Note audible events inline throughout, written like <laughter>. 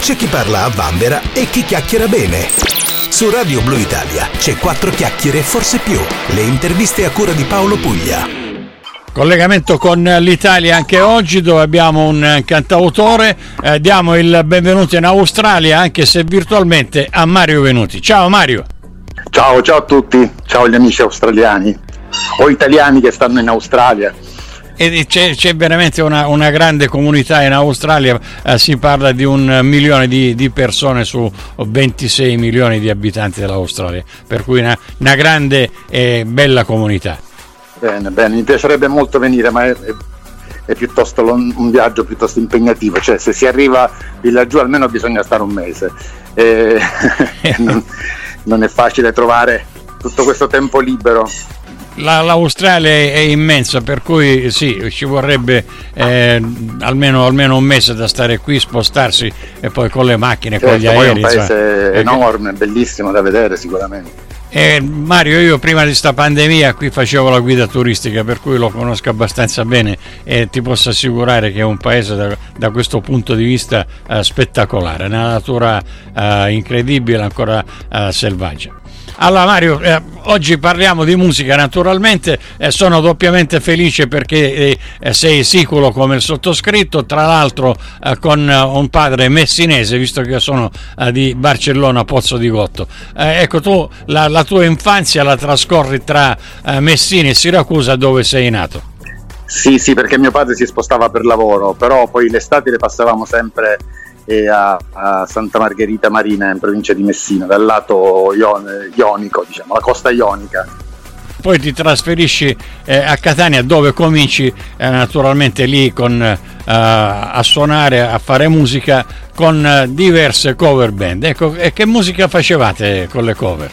c'è chi parla a vanvera e chi chiacchiera bene. Su Radio Blue Italia c'è quattro chiacchiere, forse più. Le interviste a cura di Paolo Puglia. Collegamento con l'Italia anche oggi dove abbiamo un cantautore. Eh, diamo il benvenuto in Australia, anche se virtualmente, a Mario Venuti. Ciao Mario. Ciao, ciao a tutti, ciao agli amici australiani o italiani che stanno in Australia c'è, c'è veramente una, una, grande comunità in Australia, eh, si parla di un milione di, di, persone su 26 milioni di abitanti dell'Australia, per cui una, una grande e bella comunità. Bene, bene, mi piacerebbe molto venire, ma è, è, piuttosto un viaggio piuttosto impegnativo, cioè se si arriva di laggiù almeno bisogna stare un mese. E <laughs> non, non è facile trovare tutto questo tempo libero la, l'Australia è, è, immensa, per cui sì, ci vorrebbe eh, almeno, almeno, un mese da stare qui, spostarsi e poi con le macchine, certo, con gli aerei. È un paese enorme, bellissimo da vedere sicuramente. Eh, Mario, io prima di questa pandemia qui facevo la guida turistica, per cui lo conosco abbastanza bene e ti posso assicurare che è un paese da, da questo punto di vista eh, spettacolare, una natura eh, incredibile, ancora eh, selvaggia. Allora Mario, eh, oggi parliamo di musica naturalmente, eh, sono doppiamente felice perché eh, eh sei sicuro come il sottoscritto, tra l'altro eh, con eh, un padre messinese, visto che io sono di Barcellona, Pozzo di Gotto. ecco tu la, la, tua infanzia la trascorri tra Messina e Siracusa dove sei nato. Sì, sì, perché mio padre si spostava per lavoro, però poi l'estate le passavamo sempre e a, a, Santa Margherita Marina in provincia di Messina, dal lato ion, ionico, diciamo, la costa ionica. Poi ti trasferisci eh, a Catania dove cominci eh, naturalmente lì con, eh, a suonare, a fare musica con eh, diverse cover band. Ecco, e che musica facevate con le cover?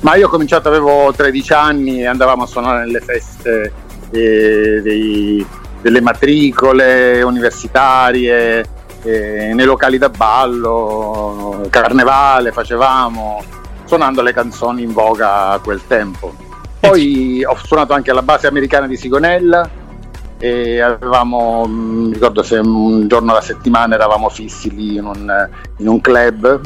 Ma io ho cominciato, avevo 13 anni e andavamo a suonare nelle feste eh, dei, delle matricole universitarie, eh, nei locali da ballo, carnevale facevamo, suonando le canzoni in voga a quel tempo. Poi ho suonato anche alla base americana di Sigonella e avevamo, mi ricordo se un giorno alla settimana eravamo fissi lì in un, in un club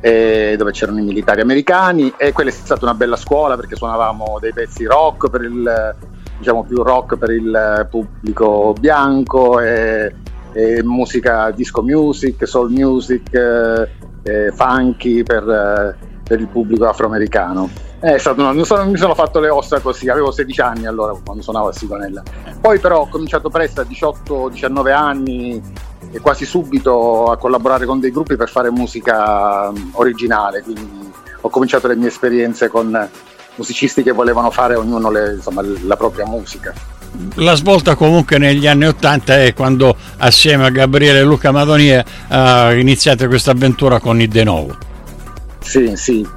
dove c'erano i militari americani e quella è stata una bella scuola perché suonavamo dei pezzi rock per il diciamo più rock per il pubblico bianco e eh, musica disco music, soul music, eh, eh, funky per, eh, per, il pubblico afroamericano. Una, mi, sono, mi, sono, fatto le ossa così, avevo 16 anni allora quando suonavo a Sigonella. Poi però ho cominciato presto a 18-19 anni e quasi subito a collaborare con dei gruppi per fare musica mm, originale, quindi ho cominciato le mie esperienze con musicisti che volevano fare ognuno le, insomma, la propria musica la svolta comunque negli anni Ottanta è quando assieme a Gabriele Luca Madonia ha iniziato questa avventura con il De Novo. Sì, sì. <clears throat>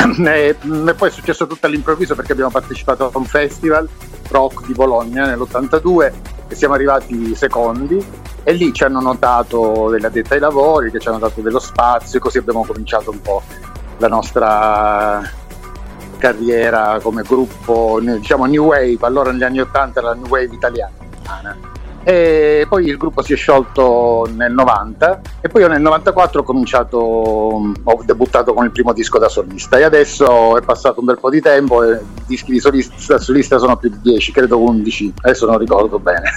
E, poi è successo tutto all'improvviso perché abbiamo partecipato a un festival rock di Bologna nell'82 e siamo arrivati secondi e lì ci hanno notato delle addette ai lavori che ci hanno dato dello spazio e così abbiamo cominciato un po' la nostra carriera come gruppo, diciamo New Wave, allora negli anni 80 la New Wave italiana e poi il gruppo si è sciolto nel 90 e poi io nel 94 ho cominciato, ho debuttato con il primo disco da solista e adesso è passato un bel po' di tempo e dischi di solista, solista sono più di 10, credo 11, adesso non ricordo bene.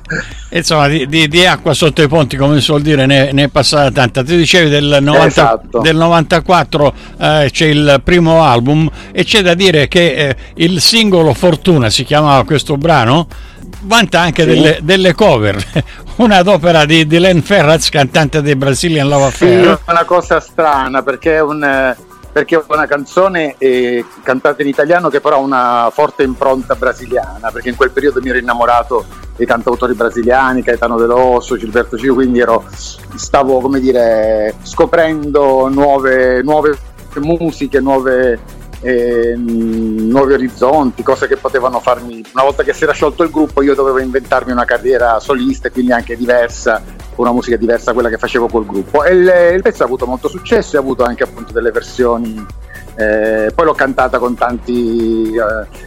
<laughs> Insomma, di, di, di, acqua sotto i ponti, come si suol dire, ne, ne è passata tanta. Ti dicevi del, 90, esatto. del 94 eh, c'è il primo album e c'è da dire che eh, il singolo Fortuna si chiamava questo brano vanta anche sì. delle, delle, cover, <laughs> una ad opera di, di Len Ferraz, cantante dei Brazilian Love Affair. Sì, è una cosa strana perché è, un, perché è una canzone eh, cantata in italiano che però ha una forte impronta brasiliana, perché in quel periodo mi ero innamorato dei cantautori brasiliani, Caetano Veloso, Gilberto Gio, quindi ero, stavo come dire, scoprendo nuove, nuove musiche, nuove eh, nuovi orizzonti, cose che potevano farmi, una volta che si era sciolto il gruppo io dovevo inventarmi una carriera solista e quindi anche diversa, una musica diversa da quella che facevo col gruppo. E il, il pezzo ha avuto molto successo e ha avuto anche appunto delle versioni eh, poi l'ho cantata con tanti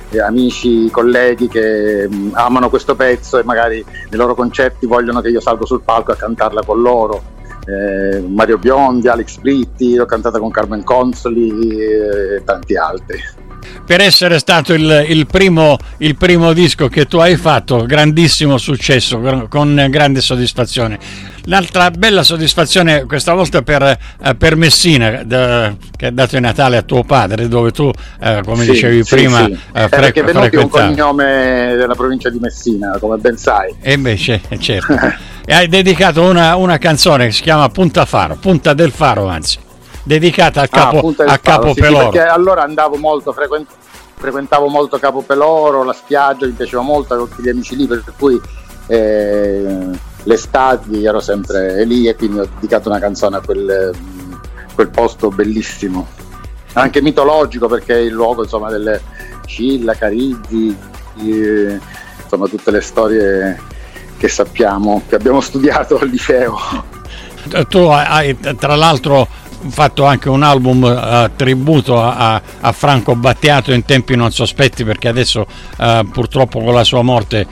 eh, amici, colleghi che mh, mm, amano questo pezzo e magari nei loro concerti vogliono che io salgo sul palco a cantarla con loro eh, Mario Biondi, Alex Britti, l'ho cantata con Carmen Consoli e tanti altri per essere stato il, il, primo, il, primo, disco che tu hai fatto, grandissimo successo, con grande soddisfazione. L'altra bella soddisfazione questa volta per, eh, per Messina, da, che ha dato il Natale a tuo padre, dove tu, eh, come sì, dicevi sì, prima, sì. Eh, fre- perché Venuti è un cognome della provincia di Messina, come ben sai. E invece, certo. <laughs> e hai dedicato una, una canzone che si chiama Punta Faro, Punta del Faro anzi dedicata a Capo, ah, a Capo sì, Peloro. Perché allora andavo molto, frequent- frequentavo molto Capo Peloro, la spiaggia mi piaceva molto, avevo tutti gli amici lì, per cui eh, l'estate ero sempre lì e quindi ho dedicato una canzone a quel, quel posto bellissimo, anche mitologico perché è il luogo insomma, delle Scilla, Carizzi, eh, insomma tutte le storie che sappiamo, che abbiamo studiato al liceo. Tu hai tra l'altro fatto anche un album uh, tributo a, a, Franco Battiato in tempi non sospetti perché adesso uh, purtroppo con la sua morte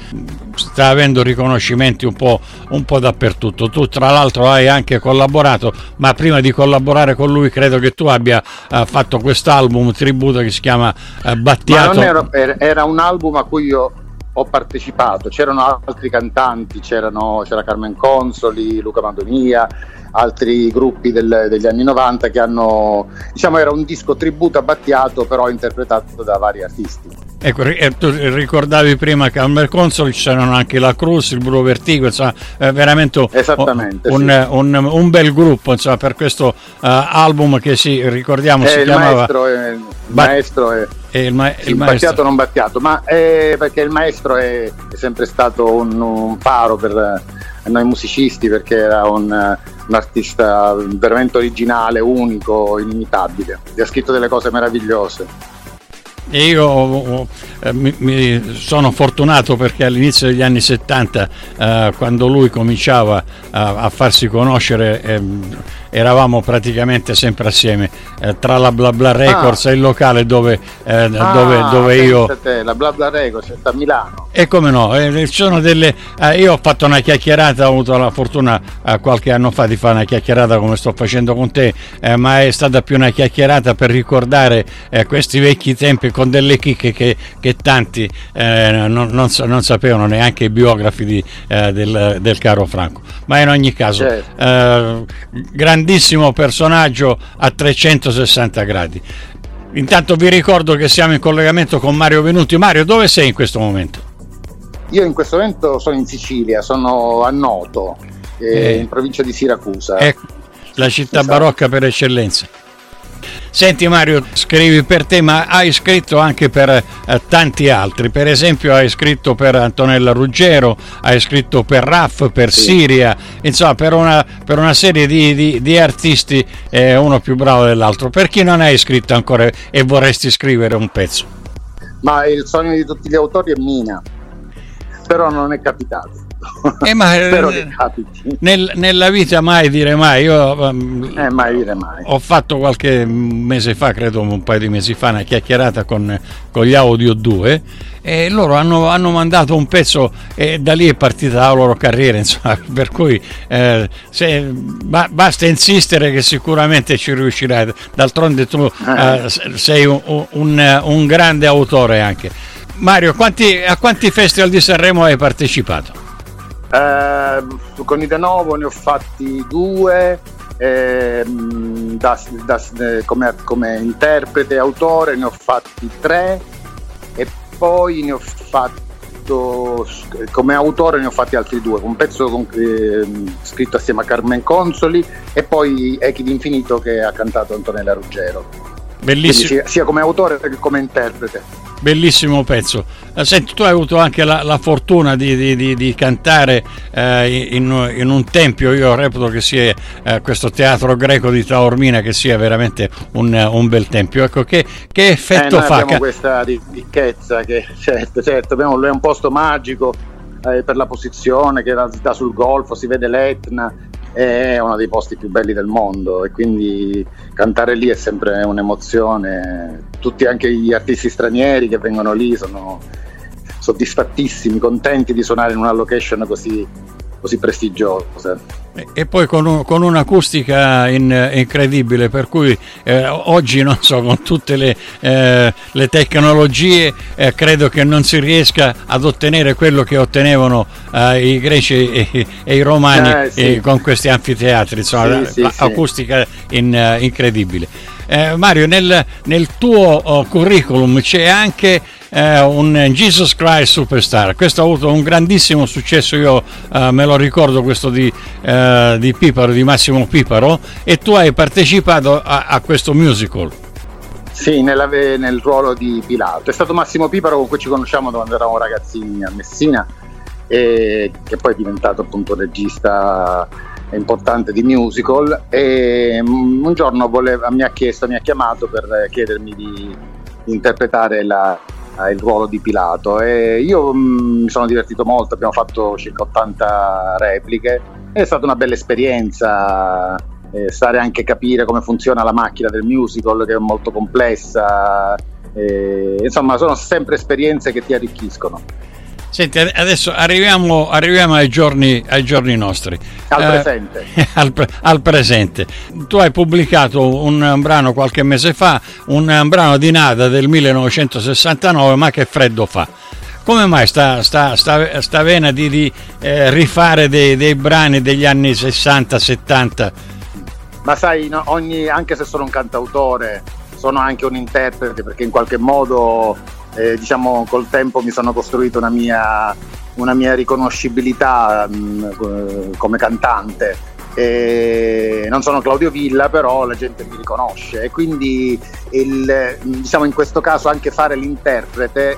sta avendo riconoscimenti un po', un po', dappertutto. Tu tra l'altro hai anche collaborato, ma prima di collaborare con lui credo che tu abbia uh, fatto quest'album tributo che si chiama Battiato. Era, era un album a cui io ho partecipato, c'erano altri cantanti, c'erano, c'era Carmen Consoli, Luca Mandonia, altri gruppi del, degli anni 90 che hanno, diciamo era un disco tributo a Battiato però interpretato da vari artisti. Ecco, tu ricordavi prima che al Merconsole c'erano anche la Cruz, il Bruno Vertigo, insomma, veramente un, sì. un, un, bel gruppo insomma, per questo uh, album che si, ricordiamo, eh, si il chiamava... Maestro è, Bat- maestro è... il, ma- il. Battiato non Battiato, ma perché il maestro è, è sempre stato un, un faro per noi musicisti perché era un, un, artista veramente originale, unico, inimitabile. Gli ha scritto delle cose meravigliose. E io eh, mi, mi, sono fortunato perché all'inizio degli anni 70, eh, quando lui cominciava a, a farsi conoscere, eh, eravamo praticamente sempre assieme eh, tra la Bla Bla Records ah. e il locale dove, eh, ah, dove, dove io te, la Bla Bla Records è a Milano e come no eh, sono delle, eh, io ho fatto una chiacchierata ho avuto la fortuna eh, qualche anno fa di fare una chiacchierata come sto facendo con te eh, ma è stata più una chiacchierata per ricordare questi vecchi tempi con delle chicche che, che tanti non, non, non, sapevano neanche i biografi di, del, del, caro Franco ma in ogni caso certo. grandi grandissimo personaggio a 360 gradi. Intanto vi ricordo che siamo in collegamento con Mario Venuti. Mario, dove sei in questo momento? Io in questo momento sono in Sicilia, sono a Noto, eh, eh, in provincia di Siracusa. Ecco, la città esatto. barocca per eccellenza. Senti Mario, scrivi per te, ma hai scritto anche per eh, tanti altri. Per esempio hai scritto per Antonella Ruggero, hai scritto per Raff, per sì. Siria, insomma per una, per una serie di, di, di artisti, eh, uno più bravo dell'altro. Per chi non hai scritto ancora e vorresti scrivere un pezzo? Ma il sogno di tutti gli autori è Mina, però non è capitato. Eh, ma, <laughs> Spero che capiti. Nel, nella vita mai dire mai. Io um, eh, mai dire mai. ho fatto qualche mese fa, credo un paio di mesi fa, una chiacchierata con, con gli Audio 2 e loro hanno, hanno, mandato un pezzo e da lì è partita la loro carriera, <laughs> insomma, per cui eh, se, ba, basta insistere che sicuramente ci riuscirai. D'altronde tu eh, sei un, un, un grande autore anche. Mario, quanti, a quanti festival di Sanremo hai partecipato? Eh, con i De Novo ne ho fatti due, eh, da, da, come, come, interprete e autore ne ho fatti tre e poi ne ho fatto come autore ne ho fatti altri due, un pezzo con, eh, scritto assieme a Carmen Consoli e poi Echi d'Infinito che ha cantato Antonella Ruggero. Bellissimo. Sia, sia come autore che come interprete bellissimo pezzo. Eh, senti, tu hai avuto anche la, la fortuna di, di, di, di cantare eh, in, in, un tempio, io reputo che sia eh, questo teatro greco di Taormina che sia veramente un, un bel tempio. Ecco, che, che effetto eh, fa? Abbiamo questa ricchezza che <laughs> certo, certo, abbiamo, è un posto magico eh, per la posizione che dà sul golfo, si vede l'Etna, è uno dei posti più belli del mondo e quindi cantare lì è sempre un'emozione. Tutti anche gli artisti stranieri che vengono lì sono soddisfattissimi, contenti di suonare in una location così, così prestigiosa. E poi con, con un'acustica in, incredibile, per cui eh, oggi non so, con tutte le, eh, le tecnologie eh, credo che non si riesca ad ottenere quello che ottenevano eh, i greci e, e i romani Eh, sì. eh, con questi anfiteatri, insomma, Sì, sì, l'acustica in, incredibile. Mario, nel, nel tuo oh, curriculum c'è anche eh, un Jesus Christ Superstar. Questo ha avuto un grandissimo successo, io eh, me lo ricordo questo di, eh, di Piparo, di Massimo Piparo, e tu hai partecipato a, a questo musical. Sì, nella- nel ruolo di Pilato. È stato Massimo Piparo con cui ci conosciamo quando eravamo ragazzini a Messina e che poi è diventato appunto regista importante di musical e mm, un giorno voleva- mi ha chiesto, mi ha chiamato per chiedermi di interpretare la- il ruolo di Pilato. E io mm, mi sono divertito molto, abbiamo fatto circa 80 repliche, è stata una bella esperienza eh, stare anche a capire come funziona la macchina del musical che è molto complessa, eh, insomma sono sempre esperienze che ti arricchiscono. Senti, ad- adesso arriviamo, arriviamo ai, giorni, ai giorni nostri. Al Eh, presente. <laughs> al, pre- al presente. Tu hai pubblicato un, un brano qualche mese fa, un, un brano di Nada del 1969, ma che freddo fa. Come mai sta, sta, sta, sta vena di, di, eh, rifare dei, dei brani degli anni 60-70? Ma sai, no, ogni- anche se sono un cantautore, sono anche un interprete perché in qualche modo, eh, diciamo, col tempo mi sono costruito una mia, una mia riconoscibilità mh, eh, come cantante. E non sono Claudio Villa, però la gente mi riconosce e quindi il- diciamo in questo caso anche fare l'interprete,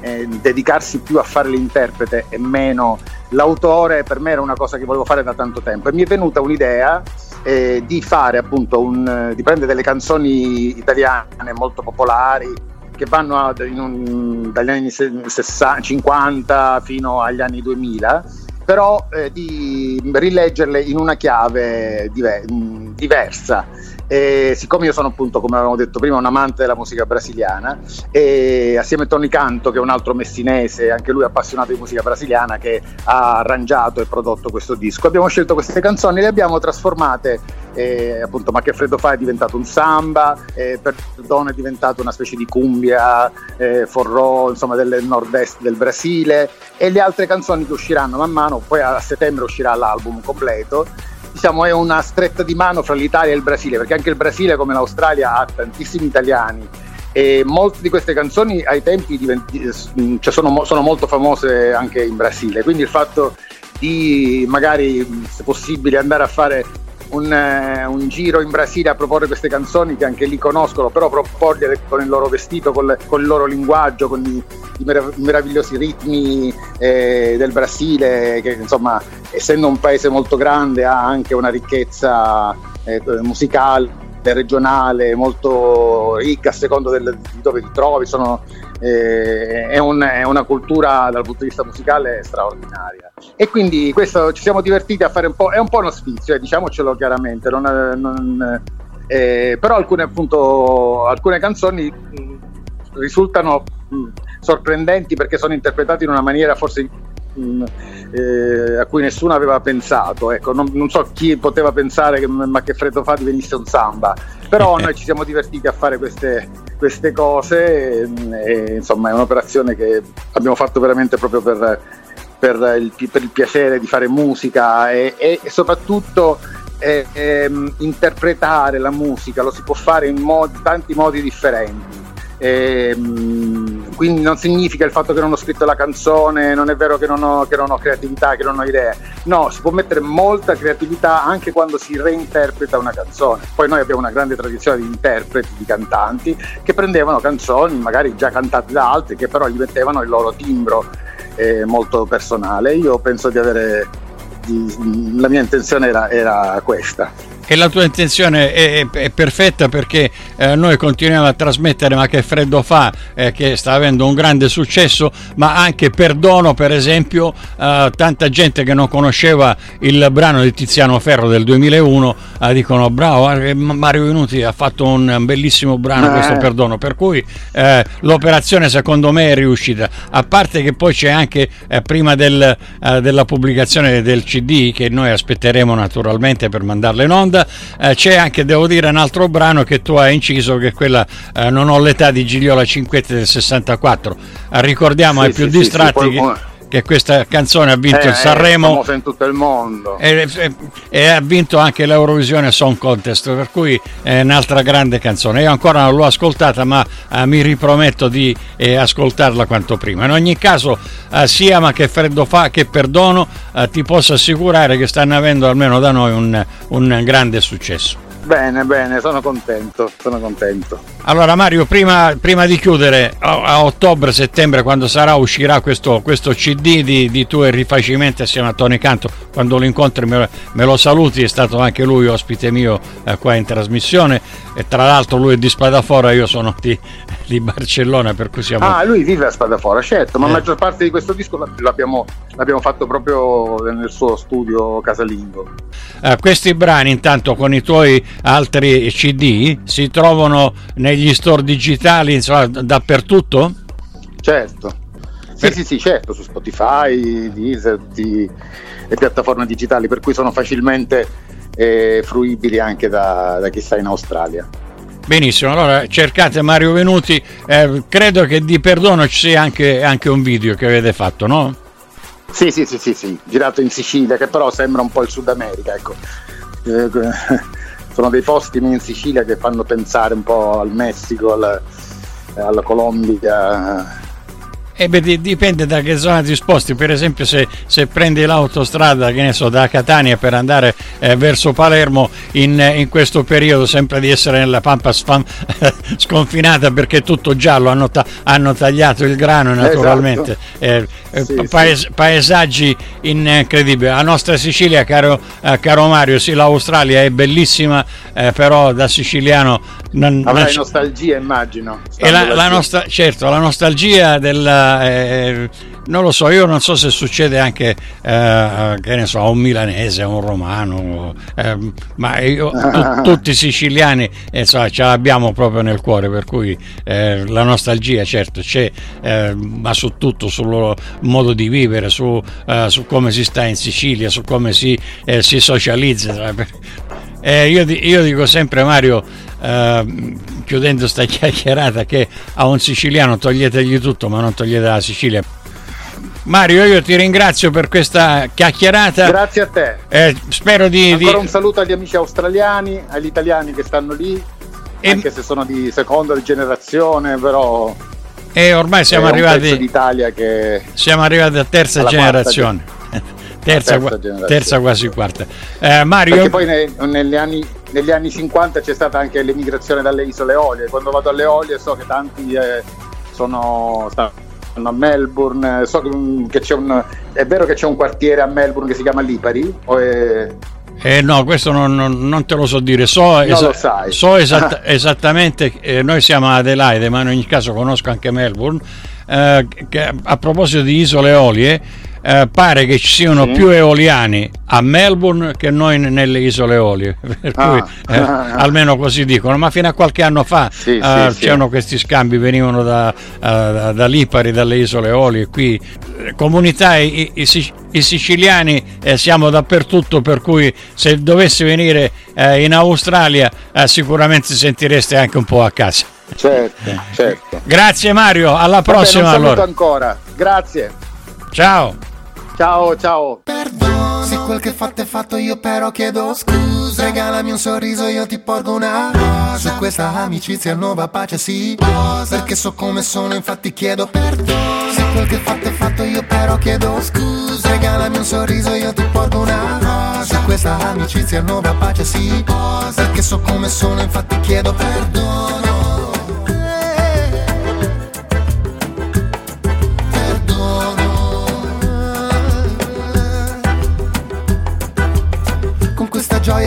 eh, dedicarsi più a fare l'interprete e meno l'autore, per me era una cosa che volevo fare da tanto tempo e mi è venuta un'idea eh, di fare appunto un, di prendere delle canzoni italiane molto popolari che vanno a- un- dagli anni se- 60 50 fino agli anni 2000 però eh, di rileggerle in una chiave dive- mh, diversa e siccome io sono appunto come avevamo detto prima un amante della musica brasiliana e assieme a Tony Canto che è un altro messinese anche lui appassionato di musica brasiliana che ha arrangiato e prodotto questo disco abbiamo scelto queste canzoni e le abbiamo trasformate eh, appunto Ma che freddo fa è diventato un samba eh, Perdono è diventato una specie di cumbia eh, forró insomma del nord-est del Brasile e le altre canzoni che usciranno man mano poi a settembre uscirà l'album completo diciamo è una stretta di mano fra l'Italia e il Brasile perché anche il Brasile come l'Australia ha tantissimi italiani. E molte di queste canzoni ai tempi diventi- cioè sono, sono molto famose anche in Brasile. Quindi il fatto di magari se possibile andare a fare un, eh, un giro in Brasile a proporre queste canzoni che anche lì conoscono, però proporle con il loro vestito, con il loro linguaggio, con i, i merav- meravigliosi ritmi eh, del Brasile, che insomma essendo un paese molto grande ha anche una ricchezza eh, musicale regionale molto ricca a secondo del, di dove ti trovi, sono, è, un- è una cultura dal punto di vista musicale straordinaria. E quindi questo ci siamo divertiti a fare un po', è un po' uno sfizio, eh, diciamocelo chiaramente, non, non- eh, però alcune, appunto, alcune canzoni mh, risultano mh, sorprendenti perché sono interpretate in una maniera forse mh, eh, a cui nessuno aveva pensato. Ecco, non, non so chi poteva pensare che Ma che freddo fa divenisse un samba, però <laughs> noi ci siamo divertiti a fare queste, queste cose e, e, insomma è un'operazione che abbiamo fatto veramente proprio per, per il, per il piacere di fare musica e, e- e soprattutto eh, ehm, interpretare la musica lo si può fare in modi- tanti modi differenti. Ehm, quindi non significa il fatto che non ho scritto la canzone, non è vero che non, ho, che non ho creatività, che non ho idee. No, si può mettere molta creatività anche quando si reinterpreta una canzone. Poi noi abbiamo una grande tradizione di interpreti, di cantanti che prendevano canzoni magari già cantate da altri, che però gli mettevano il loro timbro eh, molto personale. Io penso di avere di- la mia intenzione era, era questa. E la tua intenzione è, è, è perfetta perché eh, noi continuiamo a trasmettere ma che freddo fa eh, che sta avendo un grande successo ma anche perdono per esempio eh, tanta gente che non conosceva il brano di Tiziano Ferro del 2001 eh, dicono bravo eh, Mario Venuti ha fatto un bellissimo brano questo eh. perdono per cui l'operazione secondo me è riuscita a parte che poi c'è anche prima del, della pubblicazione del CD che noi aspetteremo naturalmente per mandarle in onda eh, c'è anche, devo dire, un altro brano che tu hai inciso che è quella eh, Non ho l'età di Gigliola Cinquetti del 64. Eh, ricordiamo sì, ai più sì, distratti sì, che che questa canzone ha vinto eh, il Sanremo in tutto il mondo. E, e, e, ha vinto anche l'Eurovisione Song Contest per cui è un'altra grande canzone. Io ancora non l'ho ascoltata ma eh, mi riprometto di eh, ascoltarla quanto prima. In ogni caso eh, sia ma che freddo fa che perdono eh, ti posso assicurare che stanno avendo almeno da noi un, un grande successo Bene, bene, sono contento, sono contento. Allora Mario, prima, prima di chiudere, a, a, ottobre, settembre, quando sarà, uscirà questo, questo CD di, di tuoi rifacimenti assieme a Tony Canto, quando lo incontri me, me, lo saluti, è stato anche lui ospite mio eh, qua in trasmissione e tra l'altro lui è di Spadafora, io sono di, di Barcellona, per cui siamo... Ah, lui vive a Spadafora, certo, ma eh. la maggior parte di questo disco l'abbiamo, l'abbiamo fatto proprio nel suo studio casalingo. Eh, questi brani intanto con i tuoi altri CD si trovano negli store digitali insomma, dappertutto? Certo, sì, sì, sì, certo, su Spotify, Deezer, tutte le piattaforme digitali, per cui sono facilmente eh, fruibili anche da, da chi sta in Australia. Benissimo, allora cercate Mario Venuti, eh, credo che di perdono ci sia anche, anche, un video che avete fatto, no? Sì, sì, sì, sì, sì, girato in Sicilia, che però sembra un po' il Sud America, ecco. Eh, sono dei posti in Sicilia che fanno pensare un po' al Messico, alla, alla Colombia. Eh beh, dipende da che zona ti sposti, per esempio se, se prendi l'autostrada so, da Catania per andare eh, verso Palermo in, in, questo periodo sembra di essere nella pampa sfam- <laughs> sconfinata perché è tutto giallo, hanno, ta- hanno tagliato il grano naturalmente, esatto. eh, eh sì, paes- sì. paesaggi incredibili. La nostra Sicilia, caro, eh, caro Mario, sì l'Australia è bellissima, eh, però da siciliano non, Avrai non nostalgia, immagino. E la, la nostra, certo, la nostalgia del. Eh, non lo so, io non so se succede anche, eh, che ne so, a un milanese, a un romano, eh, ma io, tu, <laughs> tutti i siciliani insomma, ce l'abbiamo proprio nel cuore, per cui eh, la nostalgia certo c'è, eh, ma su tutto, sul loro modo di vivere, su, eh, su, come si sta in Sicilia, su come si, eh, si socializza. Io, io, dico sempre Mario, chiudendo sta <laughs> chiacchierata, che a un siciliano toglietegli tutto, ma non togliete la Sicilia. Mario, io ti ringrazio per questa chiacchierata. Grazie a te. Eh, spero di. Ancora di... un saluto agli amici australiani, agli italiani che stanno lì, e... anche se sono di seconda generazione, però. E ormai siamo arrivati. d'Italia che. Siamo arrivati a terza generazione. Terza, terza, terza, quasi quarta. Eh, Mario. Perché poi ne, negli, anni, negli, anni, 50 c'è stata anche l'emigrazione dalle isole Olie. Quando vado alle Olie so che tanti eh, sono. Stanno a Melbourne, so che c'è un, è vero che c'è un quartiere a Melbourne che si chiama Lipari? È... Eh no, questo non, non, non, te lo so dire, so, esa- so <laughs> esatt- esattamente, eh, noi siamo a Adelaide, ma in ogni caso conosco anche Melbourne, eh, che, a proposito di isole Eolie, eh, pare che ci siano sì. più eoliani a Melbourne che noi nelle isole Eolie, <laughs> per ah. cui eh, <laughs> almeno così dicono, ma fino a qualche anno fa sì, eh, sì, c'erano questi scambi, venivano da, uh, da, Lipari, dalle isole Eolie, qui eh, comunità, i, i, i siciliani eh, siamo dappertutto, per cui se dovessi venire eh, in Australia sicuramente sentireste anche un po' a casa. Certo, certo. Grazie Mario, alla prossima. Vabbè, allora. ancora. Grazie. Ciao. Ciao, ciao. Perdono, se quel che fatto è fatto io però chiedo scusa. Regalami un sorriso, io ti porgo una rosa. Su questa amicizia nuova pace sì. Posa. Perché so come sono, infatti chiedo perdono. Se quel che fatto è fatto io però chiedo scusa. Regalami un sorriso, io ti porgo una rosa. Su questa amicizia nuova pace sì. Posa. Perché so come sono, infatti chiedo perdono.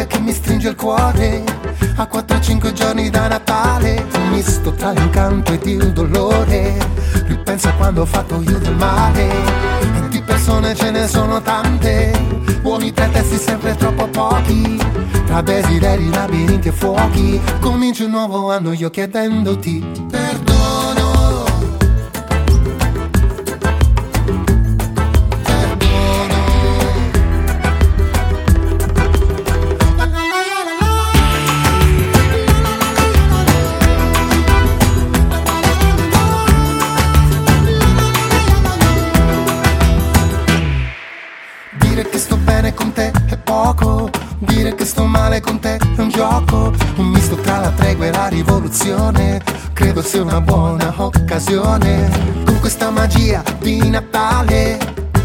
Gioia che mi stringe il cuore. A 4-5 giorni da Natale Un misto tra l'incanto ed il dolore. Ripensa quando ho fatto io del male. E di persone ce ne sono tante. Buoni pretesti sempre troppo pochi. Tra desideri, labirinti e fuochi. Comincio un nuovo anno io chiedendoti perdono Dire che sto male con te è un gioco Un misto tra la tregua e la rivoluzione. Credo sia una buona occasione. Con questa magia di Natale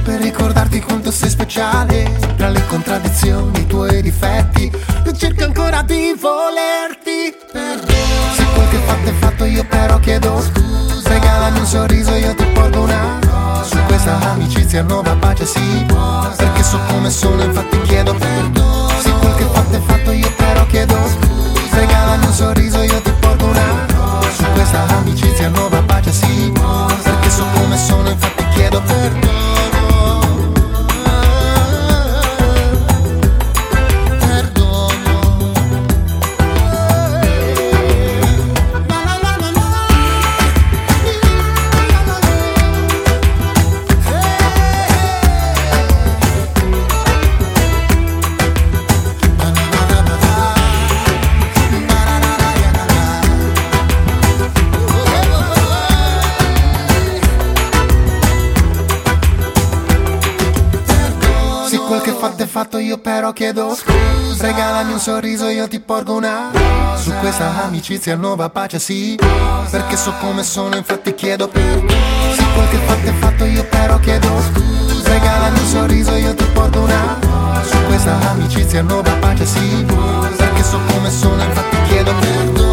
Per ricordarti quanto sei speciale. Tra le contraddizioni, i tuoi difetti Io cerco ancora di volerti. Perdono Se quel che fatto è fatto io però chiedo scusa. Regalami un sorriso io ti porgo una questa amicizia nuova pace sì Perché so come sono infatti chiedo perdono. Se quel che fatto è fatto io però chiedo scusa. Regalami un sorriso io ti porgo una Su questa amicizia nuova pace sì Perché so come sono infatti chiedo Perdono chiedo scusa. Regalami un sorriso, io ti porgo una rosa. Su questa amicizia nuova pace, sì. Rosa. Perché so come sono, infatti chiedo perché. Se quel che fatto è fatto, io però chiedo scusa. Regalami un sorriso, io ti porgo una rosa. Su questa amicizia nuova pace, sì. Rosa. Perché so come sono, infatti chiedo perdono